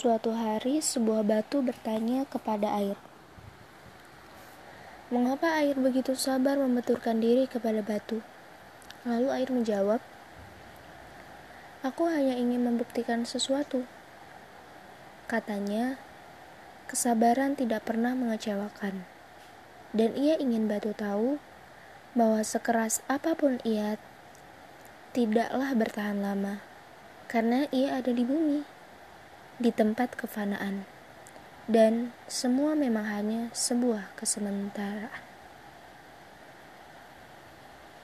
Suatu hari, sebuah batu bertanya kepada air, "Mengapa air begitu sabar membenturkan diri kepada batu?" Lalu air menjawab, "Aku hanya ingin membuktikan sesuatu." Katanya, kesabaran tidak pernah mengecewakan, dan ia ingin batu tahu bahwa sekeras apa pun ia tidaklah bertahan lama, karena ia ada di bumi di tempat kefanaan, dan semua memang hanya sebuah kesementaraan.